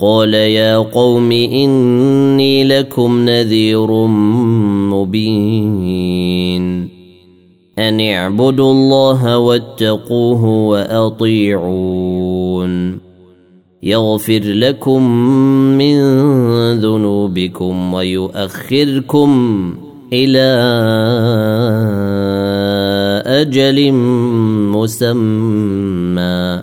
قال يا قوم إني لكم نذير مبين. أن اعبدوا الله واتقوه وأطيعون. يغفر لكم من ذنوبكم ويؤخركم إلى أجل مسمى.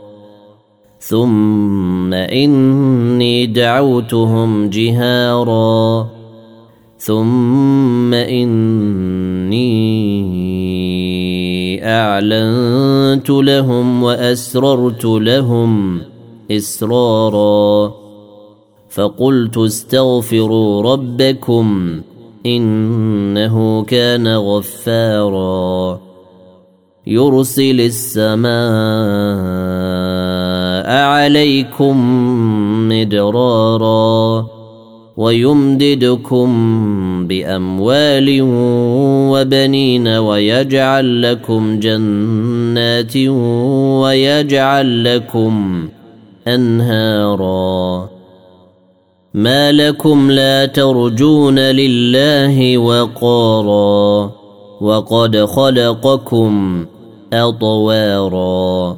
ثم إني دعوتهم جهارا. ثم إني أعلنت لهم وأسررت لهم إسرارا. فقلت استغفروا ربكم إنه كان غفارا. يرسل السماء عليكم مدرارا ويمددكم باموال وبنين ويجعل لكم جنات ويجعل لكم انهارا ما لكم لا ترجون لله وقارا وقد خلقكم اطوارا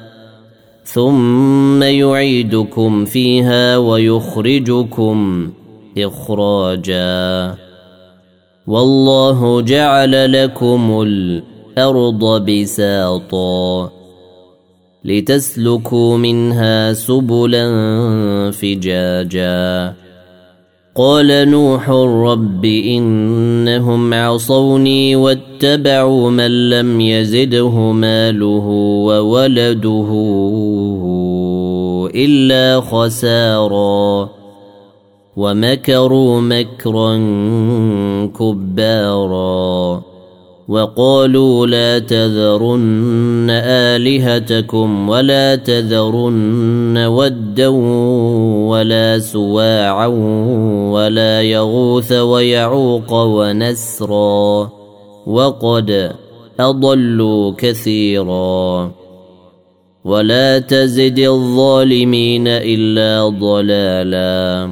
ثم يعيدكم فيها ويخرجكم إخراجا. والله جعل لكم الأرض بساطا لتسلكوا منها سبلا فجاجا. قال نوح رب إنهم عصوني واتبعوا من لم يزده ماله وولده إلا خسارا ومكروا مكرا كبارا وقالوا لا تذرن آلهتكم ولا تذرن ودا ولا سواعا ولا يغوث ويعوق ونسرا وقد أضلوا كثيرا ولا تزد الظالمين إلا ضلالا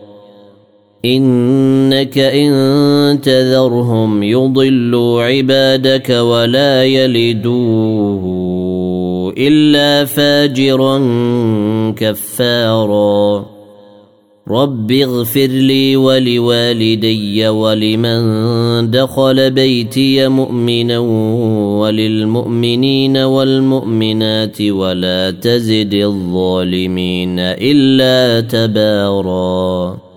إنك إن تذرهم يضلوا عبادك ولا يلدوا إلا فاجرا كفارا. رب اغفر لي ولوالدي ولمن دخل بيتي مؤمنا وللمؤمنين والمؤمنات ولا تزد الظالمين إلا تباراً.